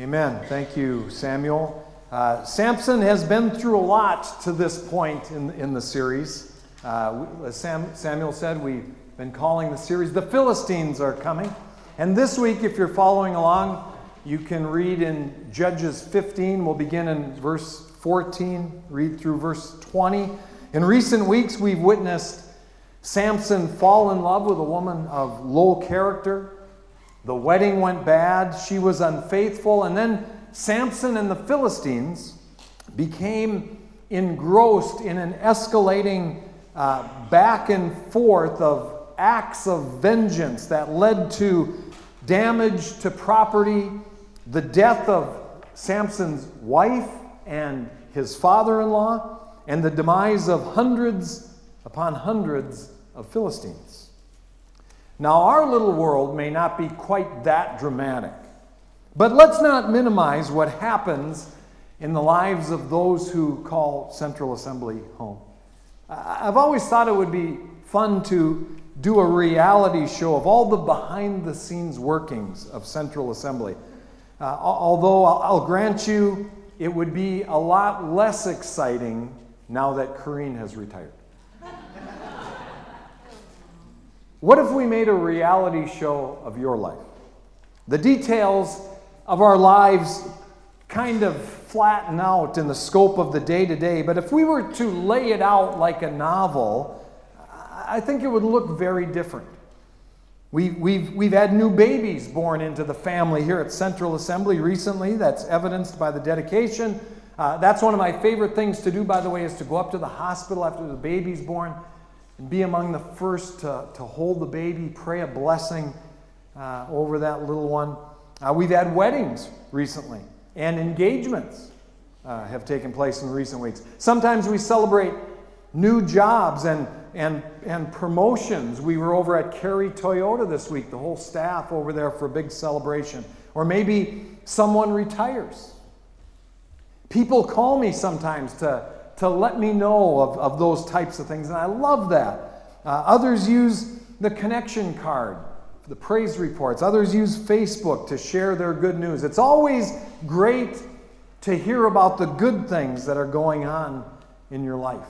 Amen. Thank you, Samuel. Uh, Samson has been through a lot to this point in, in the series. Uh, as Sam, Samuel said, we've been calling the series The Philistines Are Coming. And this week, if you're following along, you can read in Judges 15. We'll begin in verse 14, read through verse 20. In recent weeks, we've witnessed Samson fall in love with a woman of low character the wedding went bad, she was unfaithful, and then Samson and the Philistines became engrossed in an escalating uh, back and forth of acts of vengeance that led to damage to property, the death of Samson's wife and his father in law, and the demise of hundreds upon hundreds of Philistines. Now, our little world may not be quite that dramatic, but let's not minimize what happens in the lives of those who call Central Assembly home. I've always thought it would be fun to do a reality show of all the behind the scenes workings of Central Assembly. Uh, although I'll, I'll grant you, it would be a lot less exciting now that Corrine has retired. What if we made a reality show of your life? The details of our lives kind of flatten out in the scope of the day to day, but if we were to lay it out like a novel, I think it would look very different. We, we've, we've had new babies born into the family here at Central Assembly recently. That's evidenced by the dedication. Uh, that's one of my favorite things to do, by the way, is to go up to the hospital after the baby's born and be among the first to, to hold the baby, pray a blessing uh, over that little one. Uh, we've had weddings recently, and engagements uh, have taken place in recent weeks. Sometimes we celebrate new jobs and, and, and promotions. We were over at Kerry Toyota this week, the whole staff over there for a big celebration. Or maybe someone retires. People call me sometimes to to let me know of, of those types of things, and I love that. Uh, others use the connection card, the praise reports. Others use Facebook to share their good news. It's always great to hear about the good things that are going on in your life.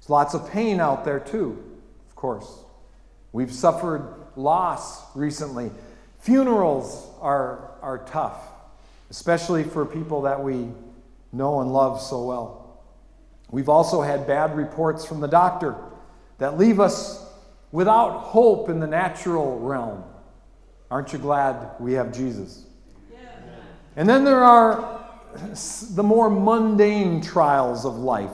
There's lots of pain out there, too, of course. We've suffered loss recently. Funerals are, are tough, especially for people that we know and love so well. We've also had bad reports from the doctor that leave us without hope in the natural realm. Aren't you glad we have Jesus? Yeah. And then there are the more mundane trials of life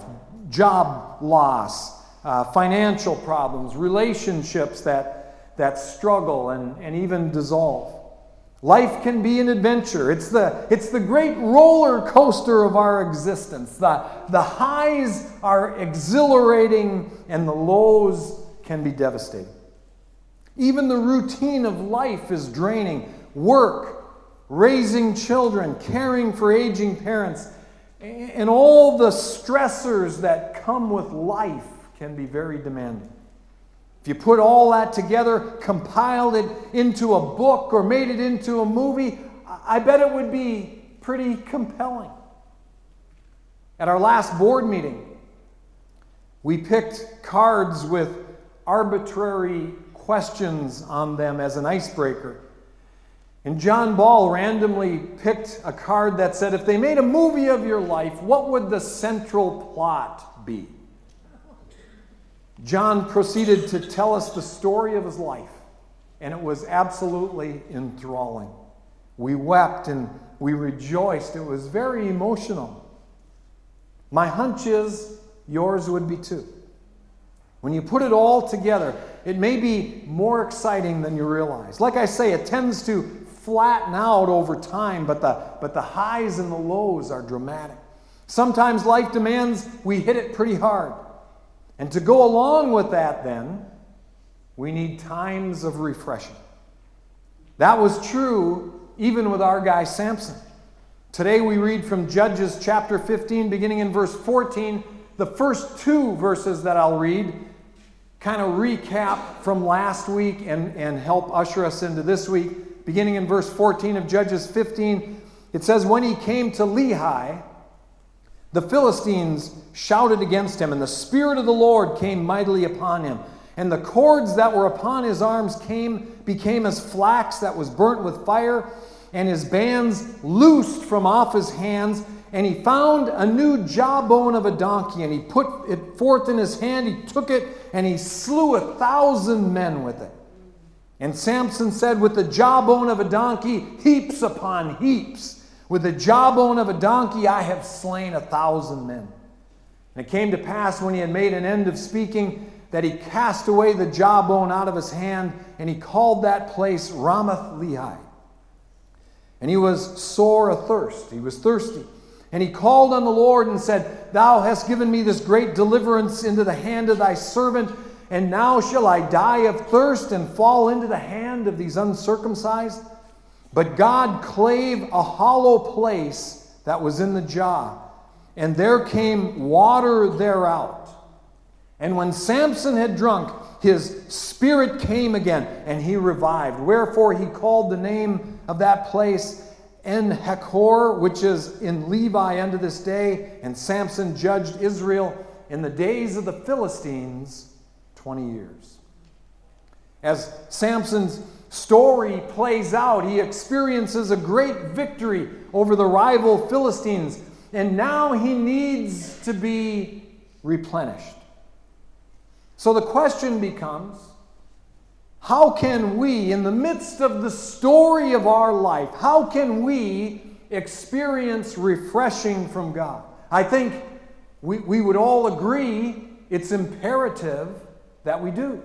job loss, uh, financial problems, relationships that, that struggle and, and even dissolve. Life can be an adventure. It's the, it's the great roller coaster of our existence. The, the highs are exhilarating, and the lows can be devastating. Even the routine of life is draining. Work, raising children, caring for aging parents, and all the stressors that come with life can be very demanding. If you put all that together, compiled it into a book, or made it into a movie, I bet it would be pretty compelling. At our last board meeting, we picked cards with arbitrary questions on them as an icebreaker. And John Ball randomly picked a card that said, If they made a movie of your life, what would the central plot be? John proceeded to tell us the story of his life, and it was absolutely enthralling. We wept and we rejoiced. It was very emotional. My hunch is yours would be too. When you put it all together, it may be more exciting than you realize. Like I say, it tends to flatten out over time, but the, but the highs and the lows are dramatic. Sometimes life demands we hit it pretty hard. And to go along with that, then, we need times of refreshing. That was true even with our guy Samson. Today we read from Judges chapter 15, beginning in verse 14. The first two verses that I'll read kind of recap from last week and, and help usher us into this week. beginning in verse 14 of Judges 15. It says, When he came to Lehi, the Philistines shouted against him, and the Spirit of the Lord came mightily upon him. And the cords that were upon his arms came, became as flax that was burnt with fire, and his bands loosed from off his hands. And he found a new jawbone of a donkey, and he put it forth in his hand. He took it, and he slew a thousand men with it. And Samson said, With the jawbone of a donkey, heaps upon heaps. With the jawbone of a donkey, I have slain a thousand men. And it came to pass when he had made an end of speaking that he cast away the jawbone out of his hand, and he called that place Ramath Lehi. And he was sore athirst, he was thirsty. And he called on the Lord and said, Thou hast given me this great deliverance into the hand of thy servant, and now shall I die of thirst and fall into the hand of these uncircumcised? But God clave a hollow place that was in the jaw, and there came water thereout. And when Samson had drunk, his spirit came again, and he revived. Wherefore he called the name of that place En Hakkore, which is in Lehi unto this day. And Samson judged Israel in the days of the Philistines 20 years. As Samson's story plays out, he experiences a great victory over the rival Philistines, and now he needs to be replenished. So the question becomes how can we, in the midst of the story of our life, how can we experience refreshing from God? I think we, we would all agree it's imperative that we do.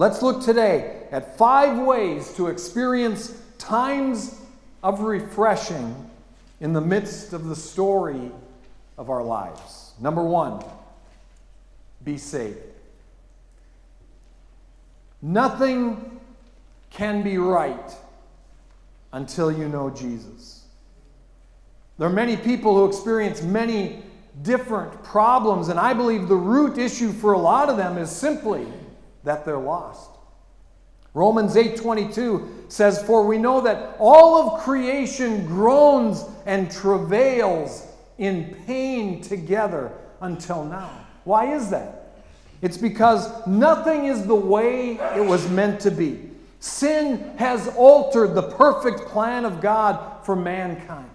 Let's look today at five ways to experience times of refreshing in the midst of the story of our lives. Number one, be saved. Nothing can be right until you know Jesus. There are many people who experience many different problems, and I believe the root issue for a lot of them is simply that they're lost. Romans 8:22 says for we know that all of creation groans and travails in pain together until now. Why is that? It's because nothing is the way it was meant to be. Sin has altered the perfect plan of God for mankind.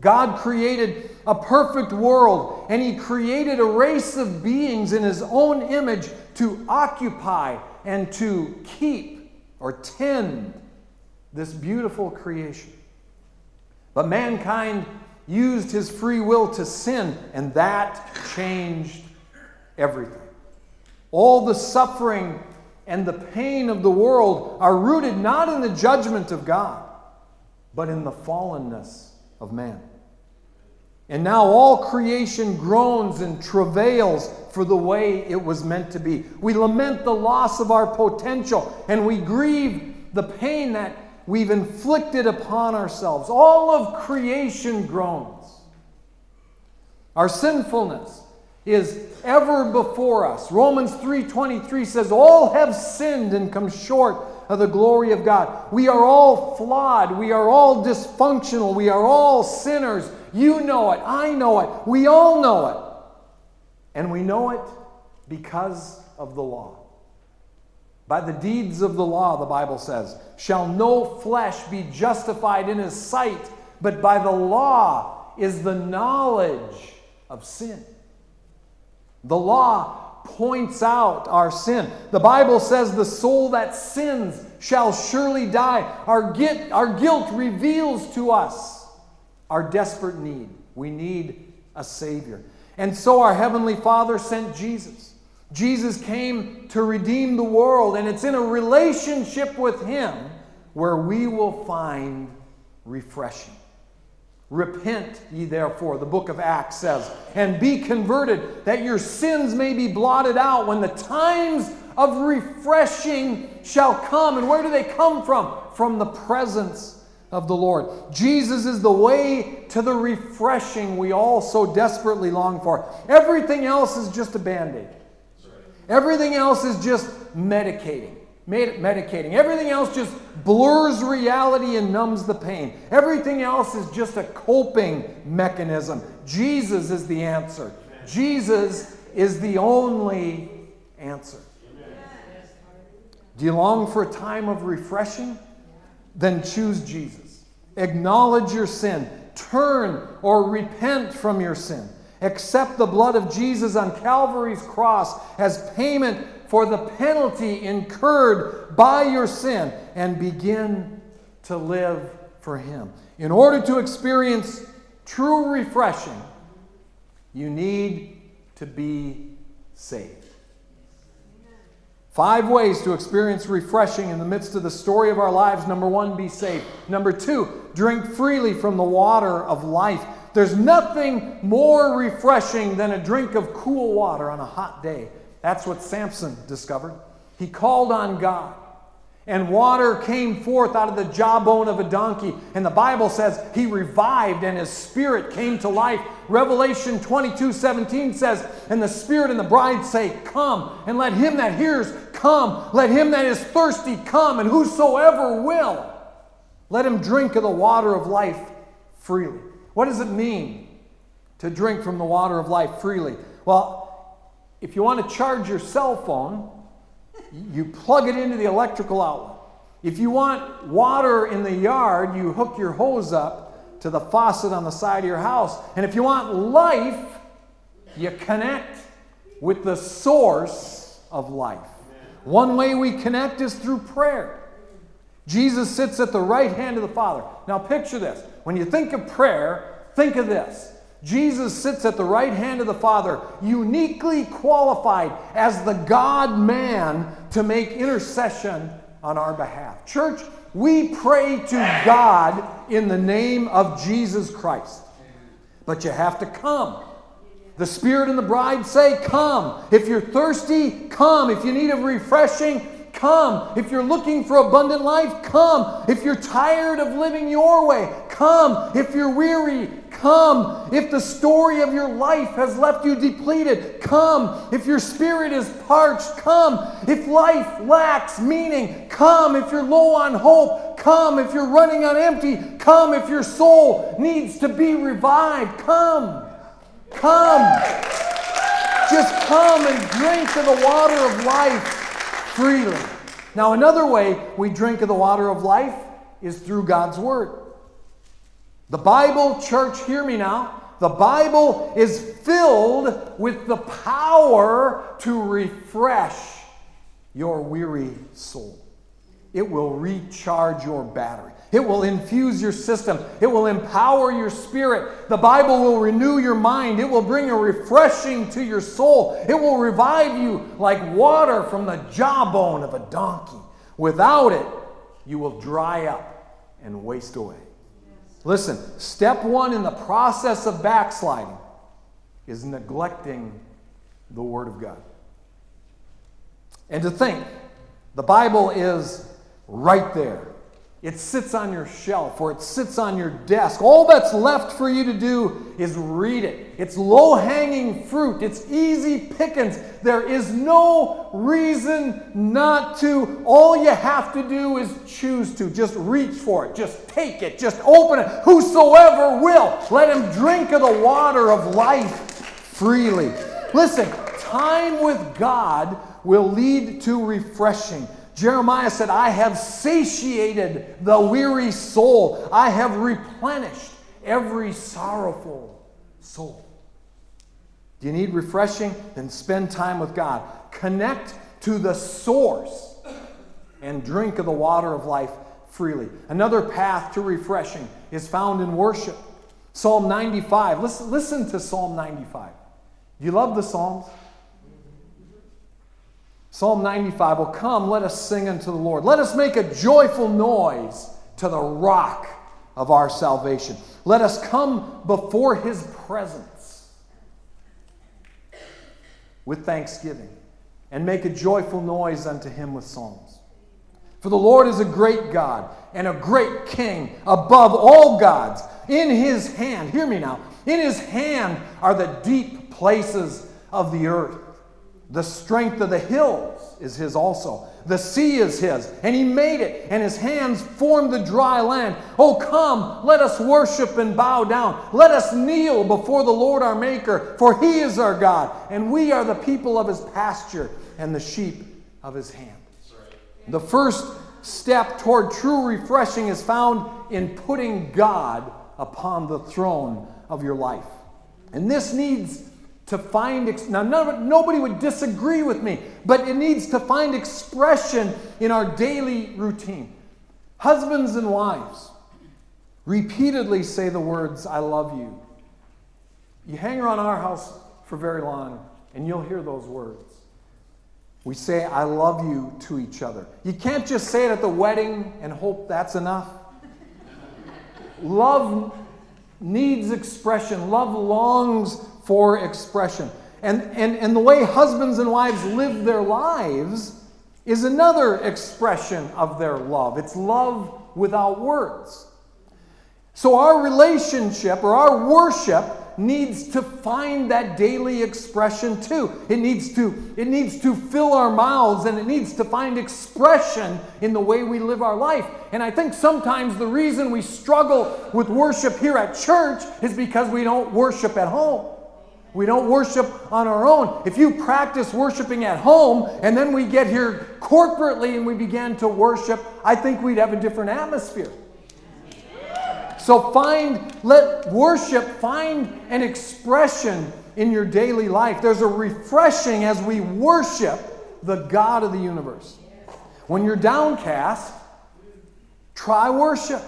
God created a perfect world, and He created a race of beings in His own image to occupy and to keep or tend this beautiful creation. But mankind used his free will to sin, and that changed everything. All the suffering and the pain of the world are rooted not in the judgment of God, but in the fallenness of man. And now all creation groans and travails for the way it was meant to be. We lament the loss of our potential and we grieve the pain that we've inflicted upon ourselves. All of creation groans. Our sinfulness is ever before us. Romans 3:23 says all have sinned and come short of the glory of God. We are all flawed, we are all dysfunctional, we are all sinners. You know it, I know it, we all know it. And we know it because of the law. By the deeds of the law, the Bible says, shall no flesh be justified in his sight, but by the law is the knowledge of sin. The law points out our sin. The Bible says the soul that sins shall surely die. Our, get, our guilt reveals to us our desperate need. We need a Savior. And so our Heavenly Father sent Jesus. Jesus came to redeem the world, and it's in a relationship with Him where we will find refreshing. Repent ye therefore, the book of Acts says, and be converted, that your sins may be blotted out when the times of refreshing shall come. And where do they come from? From the presence of the Lord. Jesus is the way to the refreshing we all so desperately long for. Everything else is just a band aid, everything else is just medicating. Medicating. Everything else just blurs reality and numbs the pain. Everything else is just a coping mechanism. Jesus is the answer. Jesus is the only answer. Do you long for a time of refreshing? Then choose Jesus. Acknowledge your sin. Turn or repent from your sin. Accept the blood of Jesus on Calvary's cross as payment for the penalty incurred by your sin and begin to live for Him. In order to experience true refreshing, you need to be saved. Five ways to experience refreshing in the midst of the story of our lives. Number one, be saved. Number two, drink freely from the water of life. There's nothing more refreshing than a drink of cool water on a hot day. That's what Samson discovered. He called on God and water came forth out of the jawbone of a donkey. And the Bible says he revived and his spirit came to life. Revelation 22 17 says, And the spirit and the bride say, Come, and let him that hears come. Let him that is thirsty come, and whosoever will, let him drink of the water of life freely. What does it mean to drink from the water of life freely? Well, if you want to charge your cell phone, you plug it into the electrical outlet. If you want water in the yard, you hook your hose up to the faucet on the side of your house. And if you want life, you connect with the source of life. One way we connect is through prayer. Jesus sits at the right hand of the Father. Now, picture this. When you think of prayer, think of this Jesus sits at the right hand of the Father, uniquely qualified as the God man to make intercession on our behalf. Church, we pray to God in the name of Jesus Christ. But you have to come. The Spirit and the bride say, Come. If you're thirsty, come. If you need a refreshing, come. If you're looking for abundant life, come. If you're tired of living your way, come. If you're weary, come. If the story of your life has left you depleted, come. If your spirit is parched, come. If life lacks meaning, come. If you're low on hope, come. If you're running on empty, come. If your soul needs to be revived, come. Come. Just come and drink of the water of life freely. Now, another way we drink of the water of life is through God's Word. The Bible, church, hear me now. The Bible is filled with the power to refresh your weary soul. It will recharge your battery. It will infuse your system. It will empower your spirit. The Bible will renew your mind. It will bring a refreshing to your soul. It will revive you like water from the jawbone of a donkey. Without it, you will dry up and waste away. Listen, step one in the process of backsliding is neglecting the Word of God. And to think, the Bible is right there it sits on your shelf or it sits on your desk. All that's left for you to do is read it. It's low hanging fruit, it's easy pickings. There is no reason not to. All you have to do is choose to. Just reach for it, just take it, just open it. Whosoever will, let him drink of the water of life freely. Listen, time with God will lead to refreshing. Jeremiah said, I have satiated the weary soul, I have replenished every sorrowful soul. Do you need refreshing? Then spend time with God. Connect to the source and drink of the water of life freely. Another path to refreshing is found in worship. Psalm 95. Listen, listen to Psalm 95. Do you love the Psalms? Psalm 95 will come, let us sing unto the Lord. Let us make a joyful noise to the rock of our salvation. Let us come before his presence with thanksgiving and make a joyful noise unto him with psalms. For the Lord is a great God and a great King above all gods. In his hand, hear me now, in his hand are the deep places of the earth The strength of the hills is his also. The sea is his, and he made it, and his hands formed the dry land. Oh, come, let us worship and bow down. Let us kneel before the Lord our Maker, for he is our God, and we are the people of his pasture and the sheep of his hand. The first step toward true refreshing is found in putting God upon the throne of your life. And this needs to find, now nobody would disagree with me, but it needs to find expression in our daily routine. Husbands and wives repeatedly say the words, I love you. You hang around our house for very long, and you'll hear those words. We say, I love you to each other. You can't just say it at the wedding and hope that's enough. Love needs expression, love longs for expression. And, and, and the way husbands and wives live their lives is another expression of their love. It's love without words. So, our relationship or our worship needs to find that daily expression too. It needs to, it needs to fill our mouths and it needs to find expression in the way we live our life. And I think sometimes the reason we struggle with worship here at church is because we don't worship at home. We don't worship on our own. If you practice worshiping at home and then we get here corporately and we begin to worship, I think we'd have a different atmosphere. So find, let worship find an expression in your daily life. There's a refreshing as we worship the God of the universe. When you're downcast, try worship.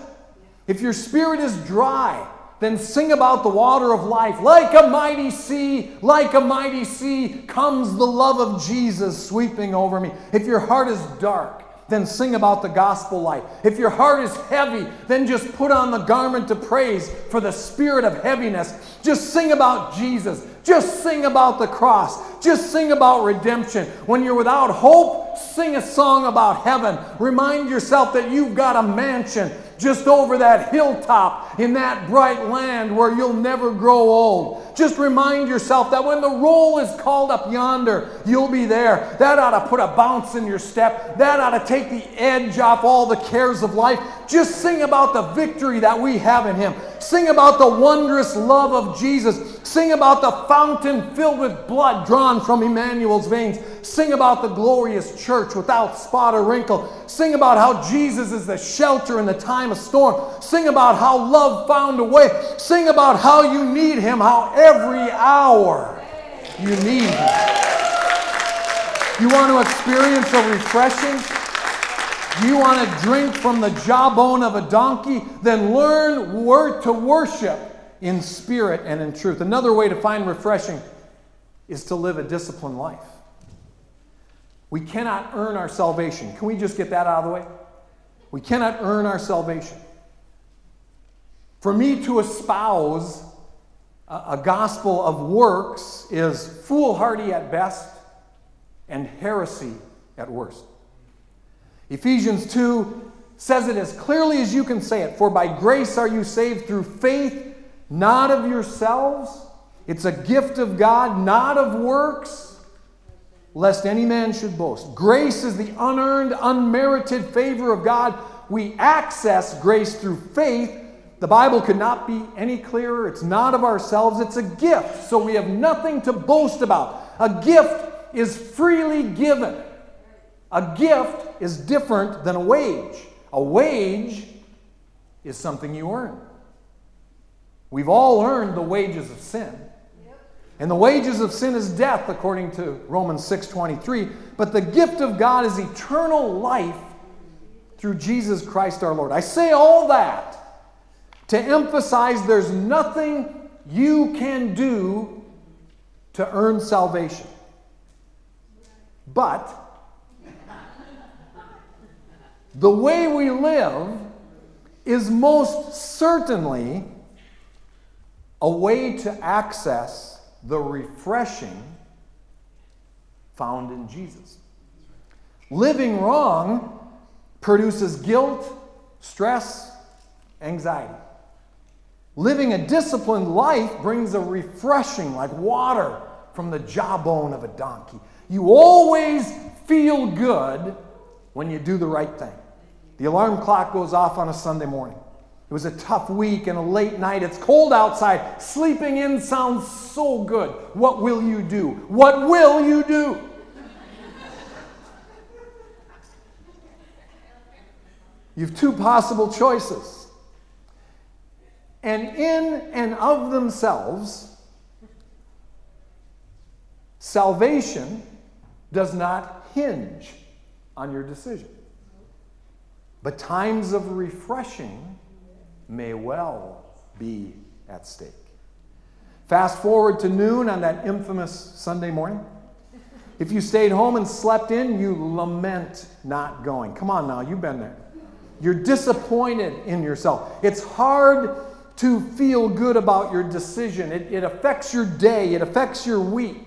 If your spirit is dry, then sing about the water of life. Like a mighty sea, like a mighty sea comes the love of Jesus sweeping over me. If your heart is dark, then sing about the gospel light. If your heart is heavy, then just put on the garment of praise for the spirit of heaviness. Just sing about Jesus. Just sing about the cross. Just sing about redemption. When you're without hope, sing a song about heaven. Remind yourself that you've got a mansion just over that hilltop in that bright land where you'll never grow old. Just remind yourself that when the roll is called up yonder, you'll be there. That ought to put a bounce in your step. That ought to take the edge off all the cares of life. Just sing about the victory that we have in Him. Sing about the wondrous love of Jesus. Sing about the fountain filled with blood drawn from Emmanuel's veins. Sing about the glorious church without spot or wrinkle. Sing about how Jesus is the shelter in the time of storm. Sing about how love found a way. Sing about how you need Him, how every hour you need Him. You want to experience a refreshing? you want to drink from the jawbone of a donkey? Then learn word to worship in spirit and in truth. Another way to find refreshing is to live a disciplined life. We cannot earn our salvation. Can we just get that out of the way? We cannot earn our salvation. For me to espouse a, gospel of works is foolhardy at best and heresy at worst. Ephesians 2 says it as clearly as you can say it For by grace are you saved through faith, not of yourselves. It's a gift of God, not of works, lest any man should boast. Grace is the unearned, unmerited favor of God. We access grace through faith. The Bible could not be any clearer. It's not of ourselves, it's a gift. So we have nothing to boast about. A gift is freely given. A gift is different than a wage. A wage is something you earn. We've all earned the wages of sin. And the wages of sin is death according to Romans 6:23, but the gift of God is eternal life through Jesus Christ our Lord. I say all that to emphasize there's nothing you can do to earn salvation. But the way we live is most certainly a way to access the refreshing found in Jesus. Living wrong produces guilt, stress, anxiety. Living a disciplined life brings a refreshing, like water from the jawbone of a donkey. You always feel good when you do the right thing. The alarm clock goes off on a Sunday morning. It was a tough week and a late night. It's cold outside. Sleeping in sounds so good. What will you do? What will you do? You have two possible choices. And in and of themselves, salvation does not hinge on your decision. But times of refreshing may well be at stake. Fast forward to noon on that infamous Sunday morning. If you stayed home and slept in, you lament not going. Come on now, you've been there. You're disappointed in yourself. It's hard to feel good about your decision, it, it affects your day, it affects your week.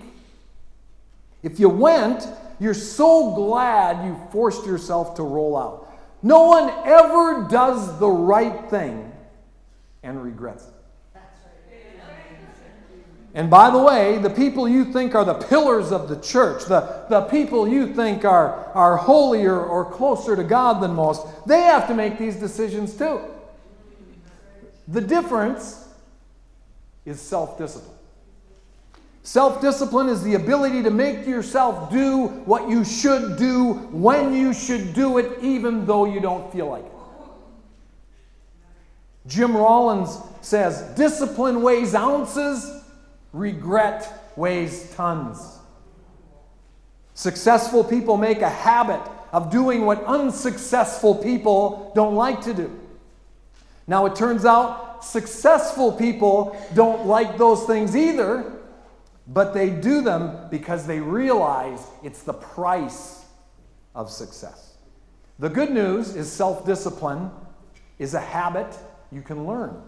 If you went, you're so glad you forced yourself to roll out. No one ever does the right thing and regrets it. And by the way, the people you think are the pillars of the church, the, the people you think are, are holier or closer to God than most, they have to make these decisions too. The difference is self discipline. Self discipline is the ability to make yourself do what you should do when you should do it, even though you don't feel like it. Jim Rohn says discipline weighs ounces Regret weighs tons. Successful people make a habit of doing what unsuccessful people don't like to do. Now, it turns out successful people don't like those things either, but they do them because they realize it's the price of success. The good news is self discipline is a habit you can learn.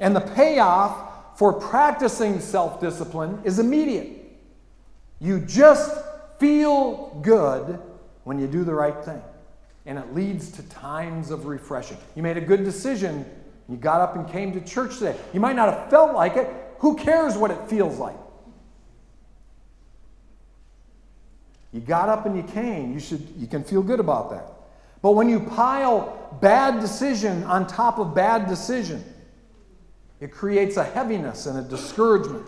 And the payoff for practicing self discipline is immediate. You just feel good when you do the right thing. And it leads to times of refreshing. You made a good decision. You got up and came to church today. You might not have felt like it. Who cares what it feels like? You got up and you came. You should you can feel good about that. But when you pile bad decision on top of bad decision, it creates a heaviness and a discouragement.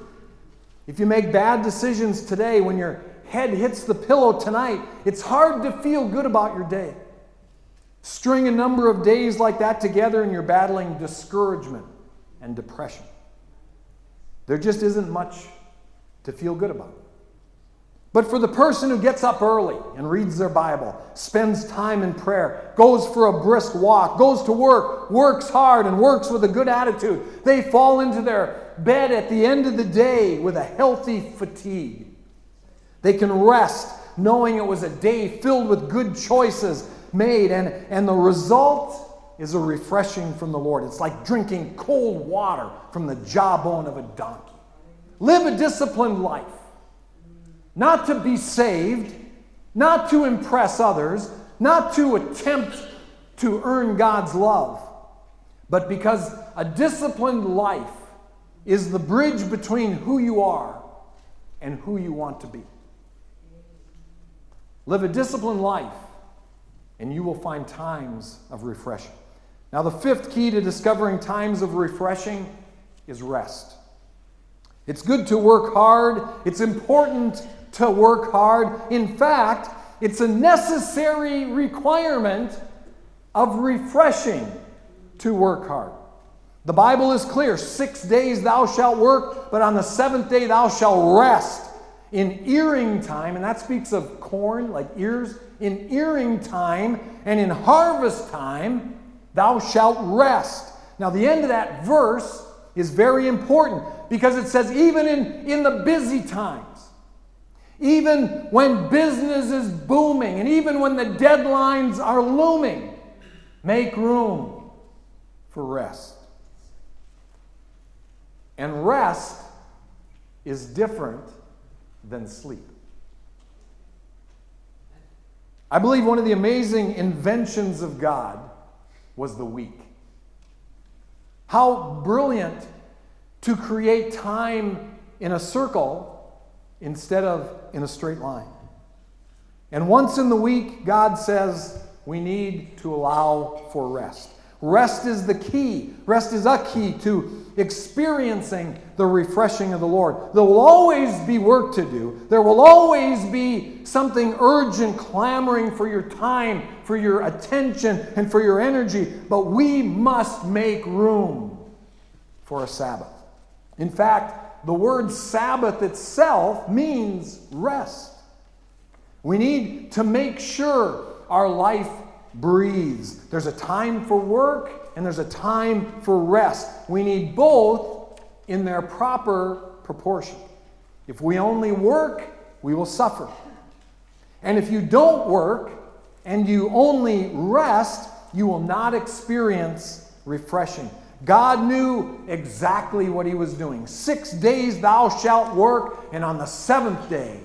If you make bad decisions today, when your head hits the pillow tonight, it's hard to feel good about your day. String a number of days like that together, and you're battling discouragement and depression. There just isn't much to feel good about. But for the person who gets up early and reads their Bible, spends time in prayer, goes for a brisk walk, goes to work, works hard, and works with a good attitude, they fall into their bed at the end of the day with a healthy fatigue. They can rest knowing it was a day filled with good choices made, and, and the result is a refreshing from the Lord. It's like drinking cold water from the jawbone of a donkey. Live a disciplined life not to be saved, not to impress others, not to attempt to earn God's love, but because a disciplined life is the bridge between who you are and who you want to be. Live a disciplined life, and you will find times of refreshing. Now, the fifth key to discovering times of refreshing is rest. It's good to work hard, it's important to work hard. In fact, it's a necessary requirement of refreshing to work hard. The Bible is clear six days thou shalt work, but on the seventh day thou shalt rest. In earing time, and that speaks of corn, like ears, in earing time and in harvest time thou shalt rest. Now, the end of that verse is very important because it says, even in, in the busy time, even when business is booming and even when the deadlines are looming, make room for rest. And rest is different than sleep. I believe one of the amazing inventions of God was the week. How brilliant to create time in a circle instead of in a straight line. And once in the week, God says we need to allow for rest. Rest is the key. Rest is a key to experiencing the refreshing of the Lord. There will always be work to do. There will always be something urgent clamoring for your time, for your attention, and for your energy. But we must make room for a Sabbath. In fact, the word Sabbath itself means rest. We need to make sure our life breathes. There's a time for work and there's a time for rest. We need both in their proper proportion. If we only work, we will suffer. And if you don't work and you only rest, you will not experience refreshing. God knew exactly what he was doing. Six days thou shalt work, and on the seventh day,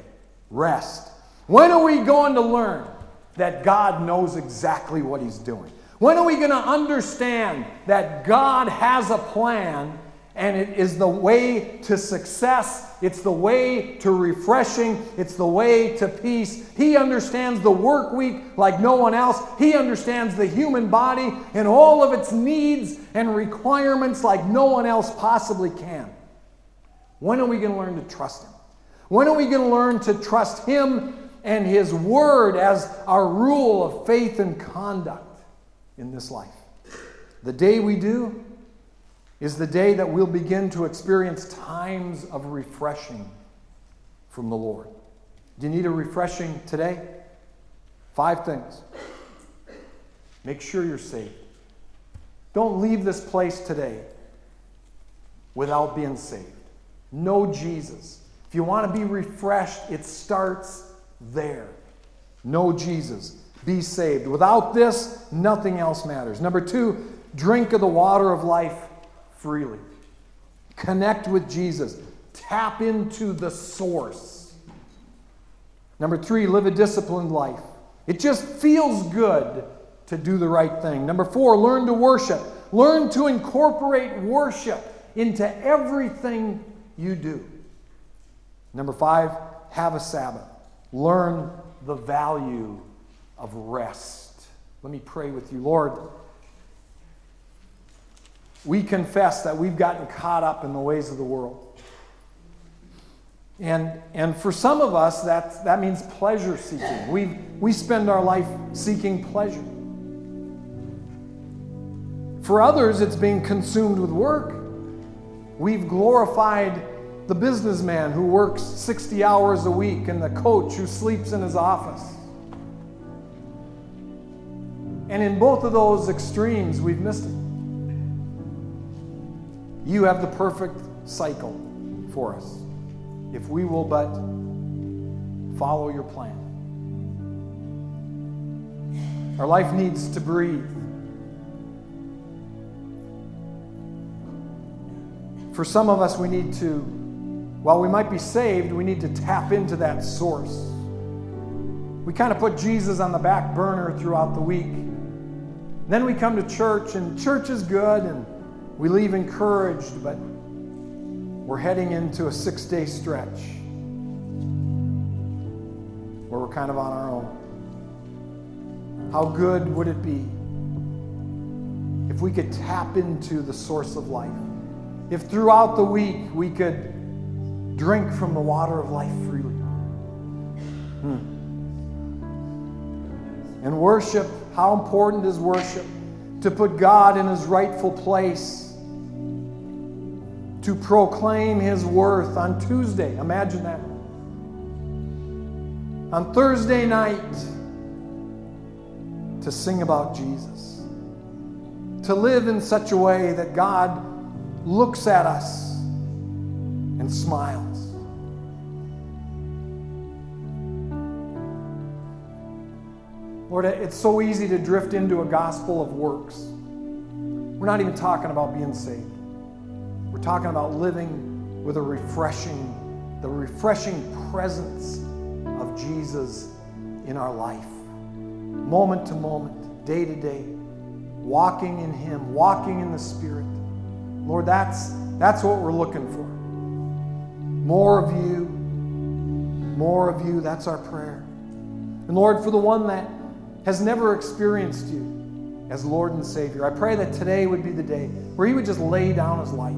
rest. When are we going to learn that God knows exactly what he's doing? When are we going to understand that God has a plan and it is the way to success? It's the way to refreshing. It's the way to peace. He understands the work week like no one else. He understands the human body and all of its needs and requirements like no one else possibly can. When are we going to learn to trust Him? When are we going to learn to trust Him and His Word as our rule of faith and conduct? in this life. The day we do is the day that we'll begin to experience times of refreshing from the Lord. Do you need a refreshing today? Five things. Make sure you're saved. Don't leave this place today without being saved. Know Jesus. If you want to be refreshed, it starts there. Know Jesus be saved. Without this, nothing else matters. Number two, drink of the water of life freely. Connect with Jesus. Tap into the source. Number three, live a disciplined life. It just feels good to do the right thing. Number four, learn to worship. Learn to incorporate worship into everything you do. Number five, have a Sabbath. Learn the value of rest. Let me pray with you. Lord, we confess that we've gotten caught up in the ways of the world. And, and for some of us, that, that means pleasure seeking. We, we spend our life seeking pleasure. For others, it's being consumed with work. We've glorified the businessman who works 60 hours a week and the coach who sleeps in his office. And in both of those extremes, we've missed it. You have the perfect cycle for us if we will but follow your plan. Our life needs to breathe. For some of us, we need to, while we might be saved, we need to tap into that source. We kind of put Jesus on the back burner throughout the week. Then we come to church, and church is good, and we leave encouraged, but we're heading into a six day stretch where we're kind of on our own. How good would it be if we could tap into the source of life? If throughout the week we could drink from the water of life freely? Hmm. And worship how important is worship? To put God in his rightful place, to proclaim his worth on Tuesday. Imagine that. On Thursday night, to sing about Jesus. To live in such a way that God looks at us and smiles. Lord, it's so easy to drift into a gospel of works. We're not even talking about being saved. Talking about living with a refreshing, the refreshing presence of Jesus in our life, moment to moment, day to day, walking in Him, walking in the Spirit. Lord, that's, that's what we're looking for. More of you, more of you. That's our prayer. And Lord, for the one that has never experienced you as Lord and Savior, I pray that today would be the day where he would just lay down his life.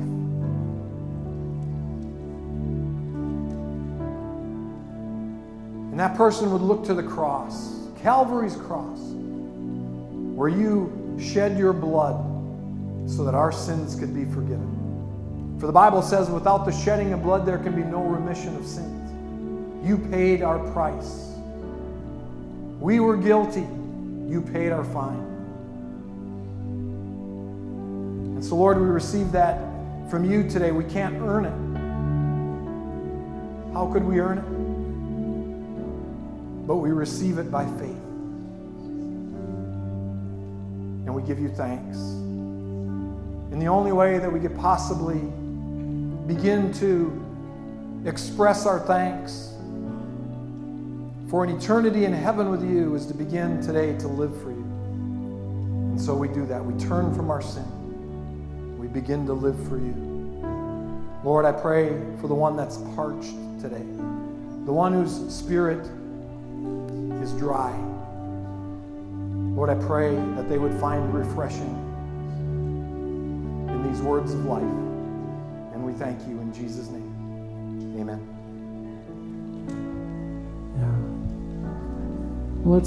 And that person would look to the cross, Calvary's cross, where you shed your blood so that our sins could be forgiven. For the Bible says, without the shedding of blood, there can be no remission of sins. You paid our price. We were guilty. You paid our fine. And so, Lord, we receive that from you today. We can't earn it. How could we earn it? But we receive it by faith. And we give you thanks. And the only way that we could possibly begin to express our thanks for an eternity in heaven with you is to begin today to live for you. And so we do that. We turn from our sin. We begin to live for you. Lord, I pray for the one that's parched today, the one whose spirit dry. Lord, I pray that they would find refreshing in these words of life. And we thank you in Jesus' name. Amen. Yeah. Let's